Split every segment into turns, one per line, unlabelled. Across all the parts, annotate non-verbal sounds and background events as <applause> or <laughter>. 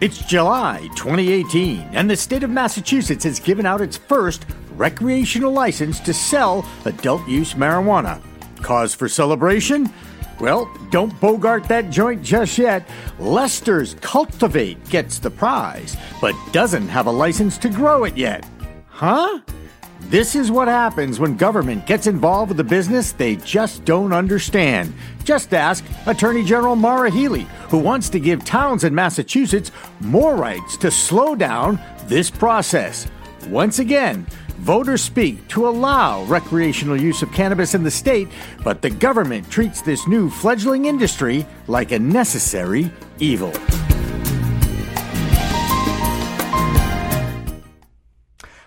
It's July 2018, and the state of Massachusetts has given out its first recreational license to sell adult use marijuana. Cause for celebration? Well, don't bogart that joint just yet. Leicester's Cultivate gets the prize, but doesn't have a license to grow it yet. Huh? This is what happens when government gets involved with a business they just don't understand. Just ask Attorney General Maura Healey, who wants to give towns in Massachusetts more rights to slow down this process. Once again, voters speak to allow recreational use of cannabis in the state, but the government treats this new fledgling industry like a necessary evil.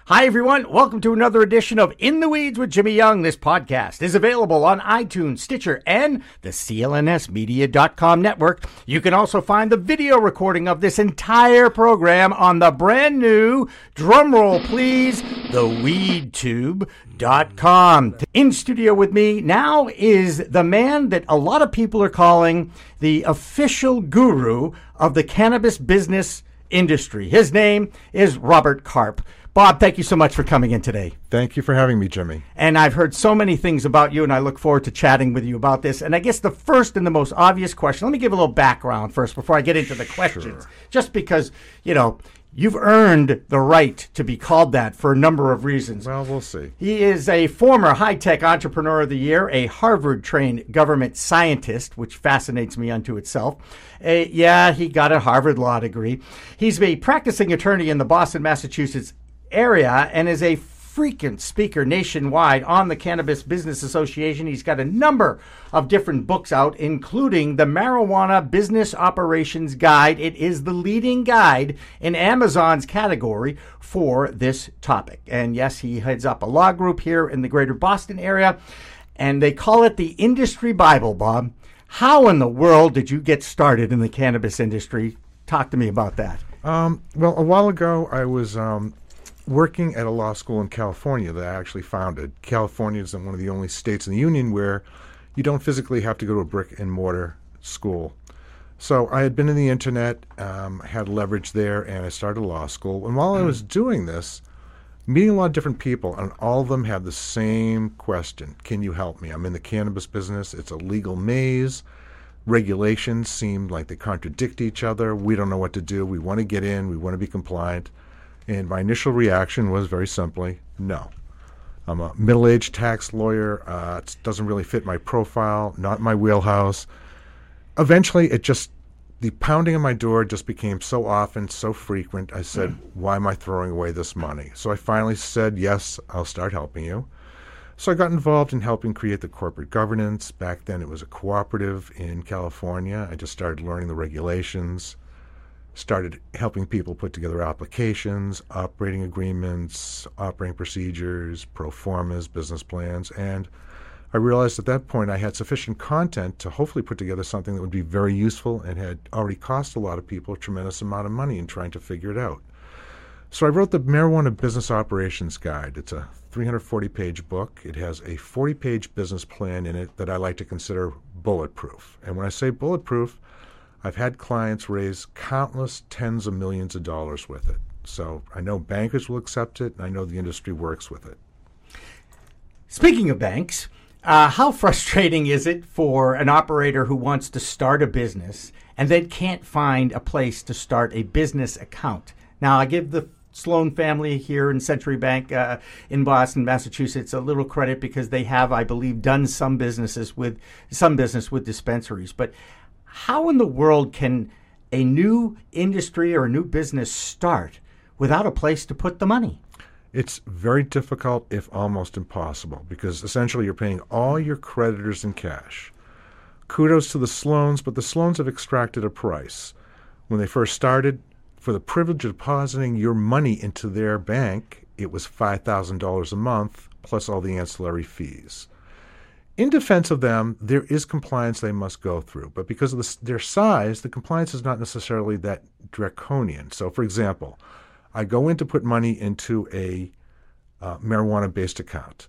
Hi, everyone. Welcome to another edition of In the Weeds with Jimmy Young. This podcast is available on iTunes, Stitcher, and the CLNSmedia.com network. You can also find the video recording of this entire program on the brand new, drumroll please, theweedtube.com. In studio with me now is the man that a lot of people are calling the official guru of the cannabis business industry. His name is Robert Karp. Bob, thank you so much for coming in today.
Thank you for having me, Jimmy.
And I've heard so many things about you, and I look forward to chatting with you about this. And I guess the first and the most obvious question let me give a little background first before I get into the questions. Sure. Just because, you know, You've earned the right to be called that for a number of reasons.
Well, we'll see.
He is a former high tech entrepreneur of the year, a Harvard trained government scientist, which fascinates me unto itself. A, yeah, he got a Harvard law degree. He's a practicing attorney in the Boston, Massachusetts area and is a frequent speaker nationwide on the Cannabis Business Association. He's got a number of different books out, including the Marijuana Business Operations Guide. It is the leading guide in Amazon's category for this topic. And yes, he heads up a law group here in the greater Boston area, and they call it the Industry Bible, Bob. How in the world did you get started in the cannabis industry? Talk to me about that.
Um, well, a while ago, I was um, working at a law school in California that I actually founded. California is one of the only states in the union where you don't physically have to go to a brick and mortar school. So I had been in the internet, um, had leverage there, and I started a law school. And while I was doing this, meeting a lot of different people, and all of them had the same question Can you help me? I'm in the cannabis business, it's a legal maze. Regulations seem like they contradict each other. We don't know what to do. We want to get in, we want to be compliant. And my initial reaction was very simply no. I'm a middle aged tax lawyer. Uh, it doesn't really fit my profile, not my wheelhouse. Eventually, it just, the pounding on my door just became so often, so frequent. I said, mm. Why am I throwing away this money? So I finally said, Yes, I'll start helping you. So I got involved in helping create the corporate governance. Back then, it was a cooperative in California. I just started learning the regulations started helping people put together applications, operating agreements, operating procedures, pro formas, business plans, and I realized at that point I had sufficient content to hopefully put together something that would be very useful and had already cost a lot of people a tremendous amount of money in trying to figure it out. So I wrote the Marijuana Business Operations Guide. It's a 340 page book. It has a 40 page business plan in it that I like to consider bulletproof. And when I say bulletproof, I've had clients raise countless tens of millions of dollars with it. So I know bankers will accept it, and I know the industry works with it.
Speaking of banks, uh, how frustrating is it for an operator who wants to start a business and then can't find a place to start a business account? Now, I give the Sloan family here in Century Bank uh, in Boston, Massachusetts, a little credit because they have, I believe, done some businesses with some business with dispensaries. But how in the world can a new industry or a new business start without a place to put the money?
It's very difficult, if almost impossible, because essentially you're paying all your creditors in cash. Kudos to the Sloans, but the Sloans have extracted a price. When they first started, for the privilege of depositing your money into their bank, it was $5,000 a month plus all the ancillary fees in defense of them, there is compliance they must go through, but because of the, their size, the compliance is not necessarily that draconian. So, for example, I go in to put money into a uh, marijuana based account.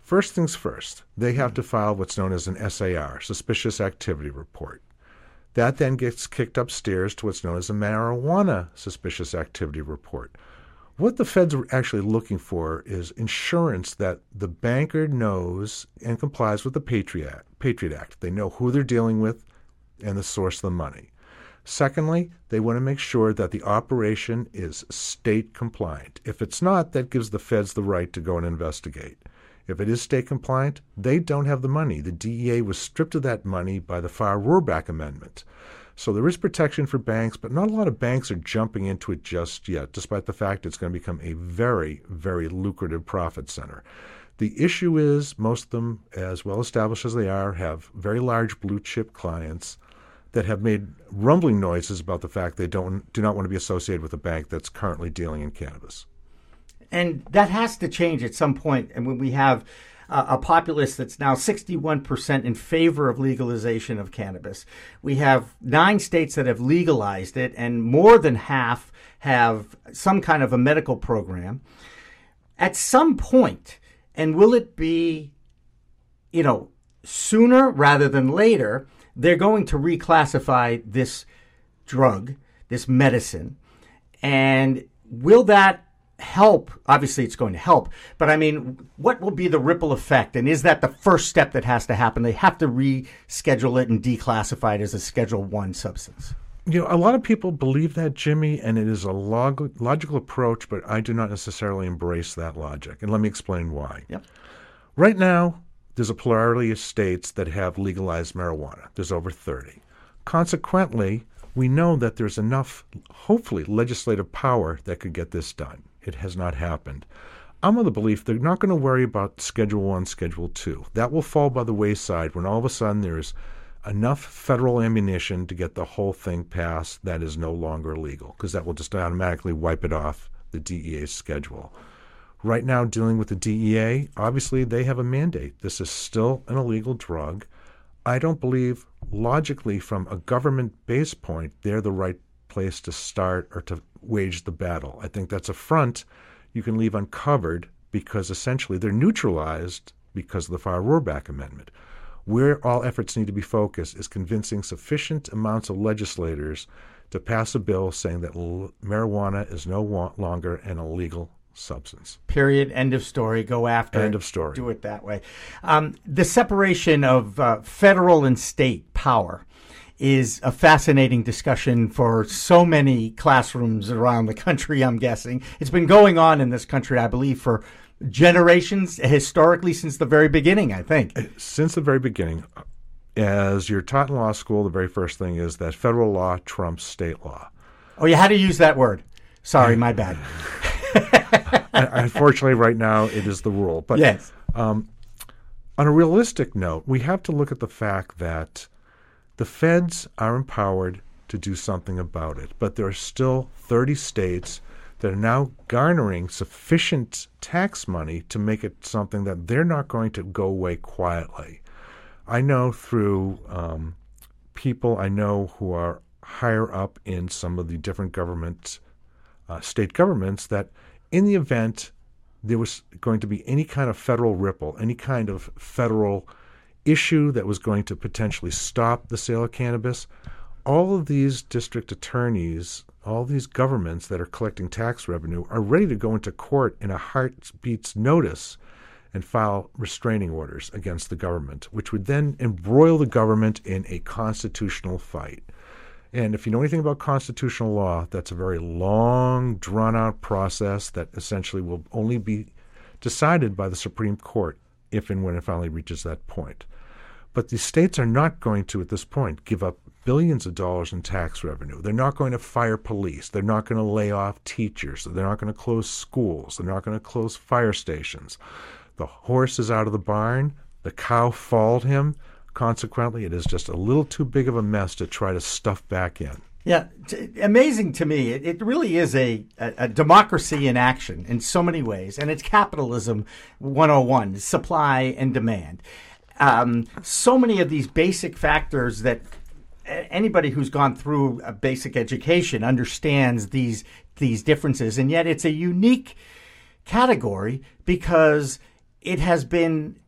First things first, they have to file what's known as an SAR, Suspicious Activity Report. That then gets kicked upstairs to what's known as a marijuana suspicious activity report. What the feds are actually looking for is insurance that the banker knows and complies with the Patriot Act. Patriot Act. They know who they're dealing with and the source of the money. Secondly, they want to make sure that the operation is state compliant. If it's not, that gives the feds the right to go and investigate. If it is state compliant, they don't have the money. The DEA was stripped of that money by the Farr-Rohrabacher Amendment. So there is protection for banks, but not a lot of banks are jumping into it just yet, despite the fact it's going to become a very, very lucrative profit center. The issue is most of them, as well established as they are, have very large blue chip clients that have made rumbling noises about the fact they don't do not want to be associated with a bank that's currently dealing in cannabis.
And that has to change at some point. And when we have a populace that's now 61% in favor of legalization of cannabis. We have nine states that have legalized it, and more than half have some kind of a medical program. At some point, and will it be, you know, sooner rather than later, they're going to reclassify this drug, this medicine. And will that help? Obviously, it's going to help. But I mean, what will be the ripple effect? And is that the first step that has to happen? They have to reschedule it and declassify it as a Schedule One substance.
You know, a lot of people believe that, Jimmy, and it is a log- logical approach, but I do not necessarily embrace that logic. And let me explain why.
Yep.
Right now, there's a plurality of states that have legalized marijuana. There's over 30. Consequently, we know that there's enough, hopefully, legislative power that could get this done. It has not happened. I'm of the belief they're not going to worry about Schedule 1, Schedule 2. That will fall by the wayside when all of a sudden there's enough federal ammunition to get the whole thing passed that is no longer legal, because that will just automatically wipe it off the DEA's schedule. Right now, dealing with the DEA, obviously they have a mandate. This is still an illegal drug. I don't believe, logically, from a government base point, they're the right place to start or to wage the battle. I think that's a front you can leave uncovered because essentially they're neutralized because of the Farr-Rohrabacher Amendment. Where all efforts need to be focused is convincing sufficient amounts of legislators to pass a bill saying that l- marijuana is no wa- longer an illegal substance.
Period. End of story. Go after.
End
it.
of story.
Do it that way. Um, the separation of uh, federal and state power is a fascinating discussion for so many classrooms around the country. I'm guessing it's been going on in this country, I believe, for generations, historically since the very beginning. I think
since the very beginning. As you're taught in law school, the very first thing is that federal law trumps state law.
Oh, you had to use that word. Sorry, my bad. <laughs> <laughs>
Unfortunately, right now it is the rule. But
yes.
Um, on a realistic note, we have to look at the fact that the feds are empowered to do something about it, but there are still 30 states that are now garnering sufficient tax money to make it something that they're not going to go away quietly. I know through um, people I know who are higher up in some of the different governments, uh, state governments, that in the event there was going to be any kind of federal ripple, any kind of federal issue that was going to potentially stop the sale of cannabis, all of these district attorneys, all these governments that are collecting tax revenue are ready to go into court in a heartbeat's notice and file restraining orders against the government, which would then embroil the government in a constitutional fight. And if you know anything about constitutional law, that's a very long, drawn out process that essentially will only be decided by the Supreme Court if and when it finally reaches that point. But the states are not going to, at this point, give up billions of dollars in tax revenue. They're not going to fire police. They're not going to lay off teachers. They're not going to close schools. They're not going to close fire stations. The horse is out of the barn. The cow foaled him. Consequently, it is just a little too big of a mess to try to stuff back in.
Yeah, t- amazing to me. It, it really is a, a, a, democracy in action in so many ways, and it's capitalism 101 supply and demand. Um, so many of these basic factors that anybody who's gone through a basic education understands these these differences, and yet it's a unique category because it has been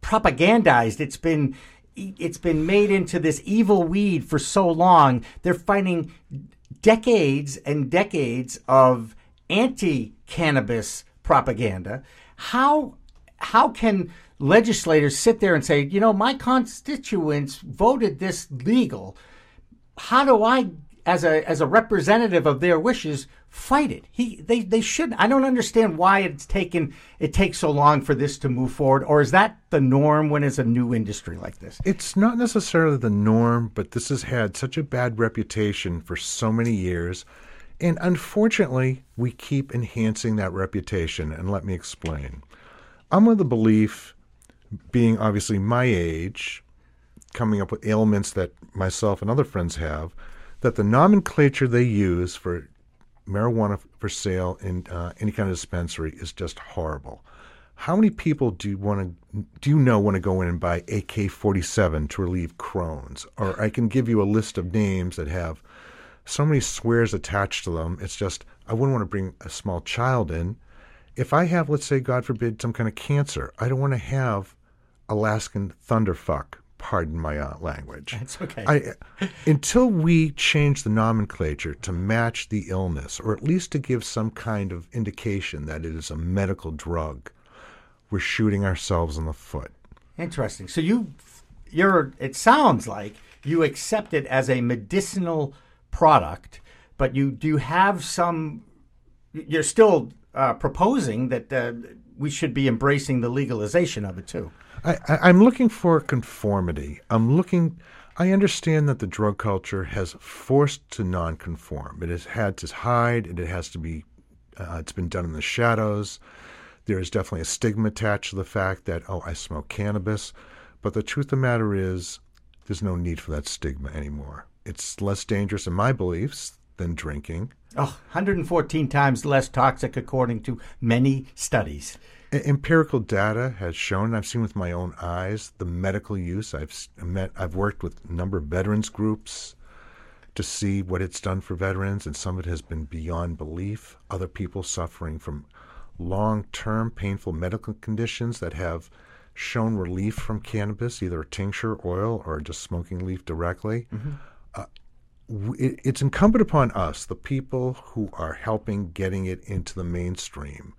propagandized. It's been it's been made into this evil weed for so long. They're fighting decades and decades of anti-cannabis propaganda. How how can legislators sit there and say, you know, my constituents voted this legal? How do I as a as a representative of their wishes fight it. He they they should I don't understand why it's taken it takes so long for this to move forward or is that the norm when it's a new industry like this?
It's not necessarily the norm, but this has had such a bad reputation for so many years. And unfortunately, we keep enhancing that reputation and let me explain. I'm of the belief being obviously my age coming up with ailments that myself and other friends have that the nomenclature they use for marijuana for sale in uh, any kind of dispensary is just horrible. How many people do you want to do you know want to go in and buy AK-47 to relieve Crohn's? Or I can give you a list of names that have so many swears attached to them. It's just I wouldn't want to bring a small child in. If I have, let's say, God forbid, some kind of cancer, I don't want to have Alaskan thunderfuck pardon my uh, language.
It's okay.
I, until we change the nomenclature to match the illness, or at least to give some kind of indication that it is a medical drug, we're shooting ourselves in the foot.
Interesting. So you, you're. It sounds like you accept it as a medicinal product, but you do have some. You're still uh, proposing that uh, we should be embracing the legalization of it too.
I, am looking for conformity. I'm looking. I understand that the drug culture has forced to non-conform. It has had to hide. And it has to be. Uh, it's been done in the shadows. There is definitely a stigma attached to the fact that oh, I smoke cannabis. But the truth of the matter is, there's no need for that stigma anymore. It's less dangerous, in my beliefs, than drinking.
Oh, 114 times less toxic, according to many studies.
Empirical data has shown i've seen with my own eyes the medical use. I've met i've worked with a number of veterans groups to see what it's done for veterans and some of it has been beyond belief. Other people suffering from long-term painful medical conditions that have shown relief from cannabis either a tincture oil or just smoking leaf directly. Mm-hmm. uh, it's incumbent upon us the people who are helping getting it into the mainstream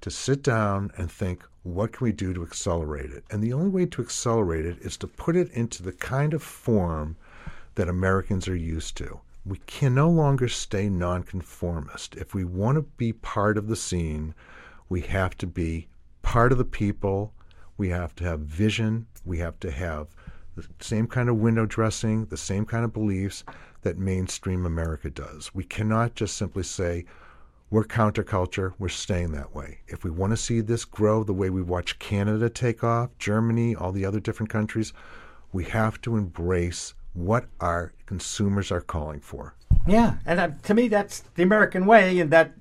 to sit down and think, what can we do to accelerate it? And the only way to accelerate it is to put it into the kind of form that Americans are used to. We can no longer stay nonconformist. If we want to be part of the scene, we have to be part of the people. We have to have vision. We have to have the same kind of window dressing, the same kind of beliefs that mainstream America does. We cannot just simply say, we're counterculture. We're staying that way. If we want to see this grow the way we watch Canada take off, Germany, all the other different countries, we have to embrace what our consumers are calling for.
Yeah, and uh, to me, that's the American way, and that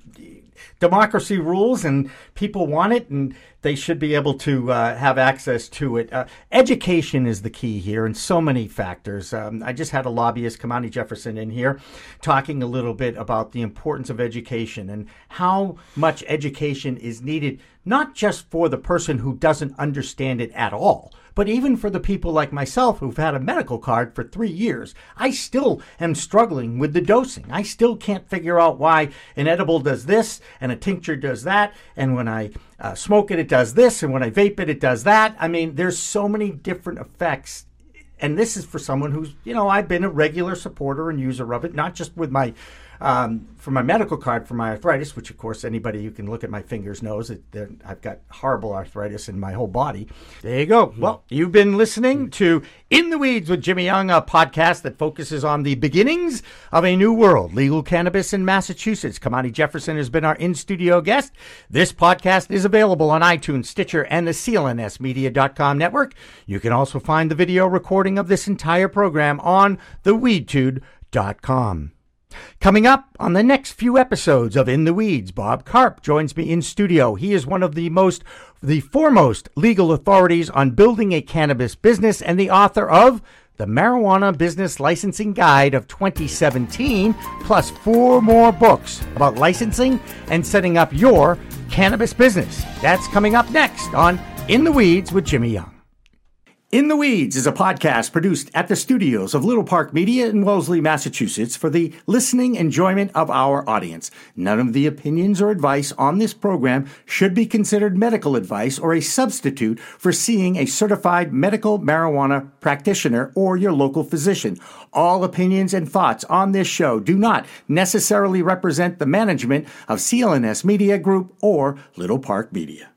democracy rules and people want it and they should be able to uh, have access to it. Uh, education is the key here and so many factors. Um, I just had a lobbyist, Kamani Jefferson, in here talking a little bit about the importance of education and how much education is needed, not just for the person who doesn't understand it at all but even for the people like myself who've had a medical card for three years, I still am struggling with the dosing. I still can't figure out why an edible does this and a tincture does that. And when I uh, smoke it, it does this. And when I vape it, it does that. I mean, there's so many different effects and this is for someone who's, you know, I've been a regular supporter and user of it, not just with my um, for my medical card for my arthritis, which of course anybody who can look at my fingers knows that I've got horrible arthritis in my whole body. There you go. Mm-hmm. Well, you've been listening to In the Weeds with Jimmy Young, a podcast that focuses on the beginnings of a new world, legal cannabis in Massachusetts. Kamani Jefferson has been our in-studio guest. This podcast is available on iTunes, Stitcher, and the CLNSmedia.com network. You can also find the video recording of this entire program on theweedtube.com. Coming up on the next few episodes of In the Weeds, Bob Karp joins me in studio. He is one of the most, the foremost legal authorities on building a cannabis business and the author of the Marijuana Business Licensing Guide of 2017, plus four more books about licensing and setting up your cannabis business. That's coming up next on In the Weeds with Jimmy Young. In the Weeds is a podcast produced at the studios of Little Park Media in Wellesley, Massachusetts for the listening enjoyment of our audience. None of the opinions or advice on this program should be considered medical advice or a substitute for seeing a certified medical marijuana practitioner or your local physician. All opinions and thoughts on this show do not necessarily represent the management of CLNS Media Group or Little Park Media.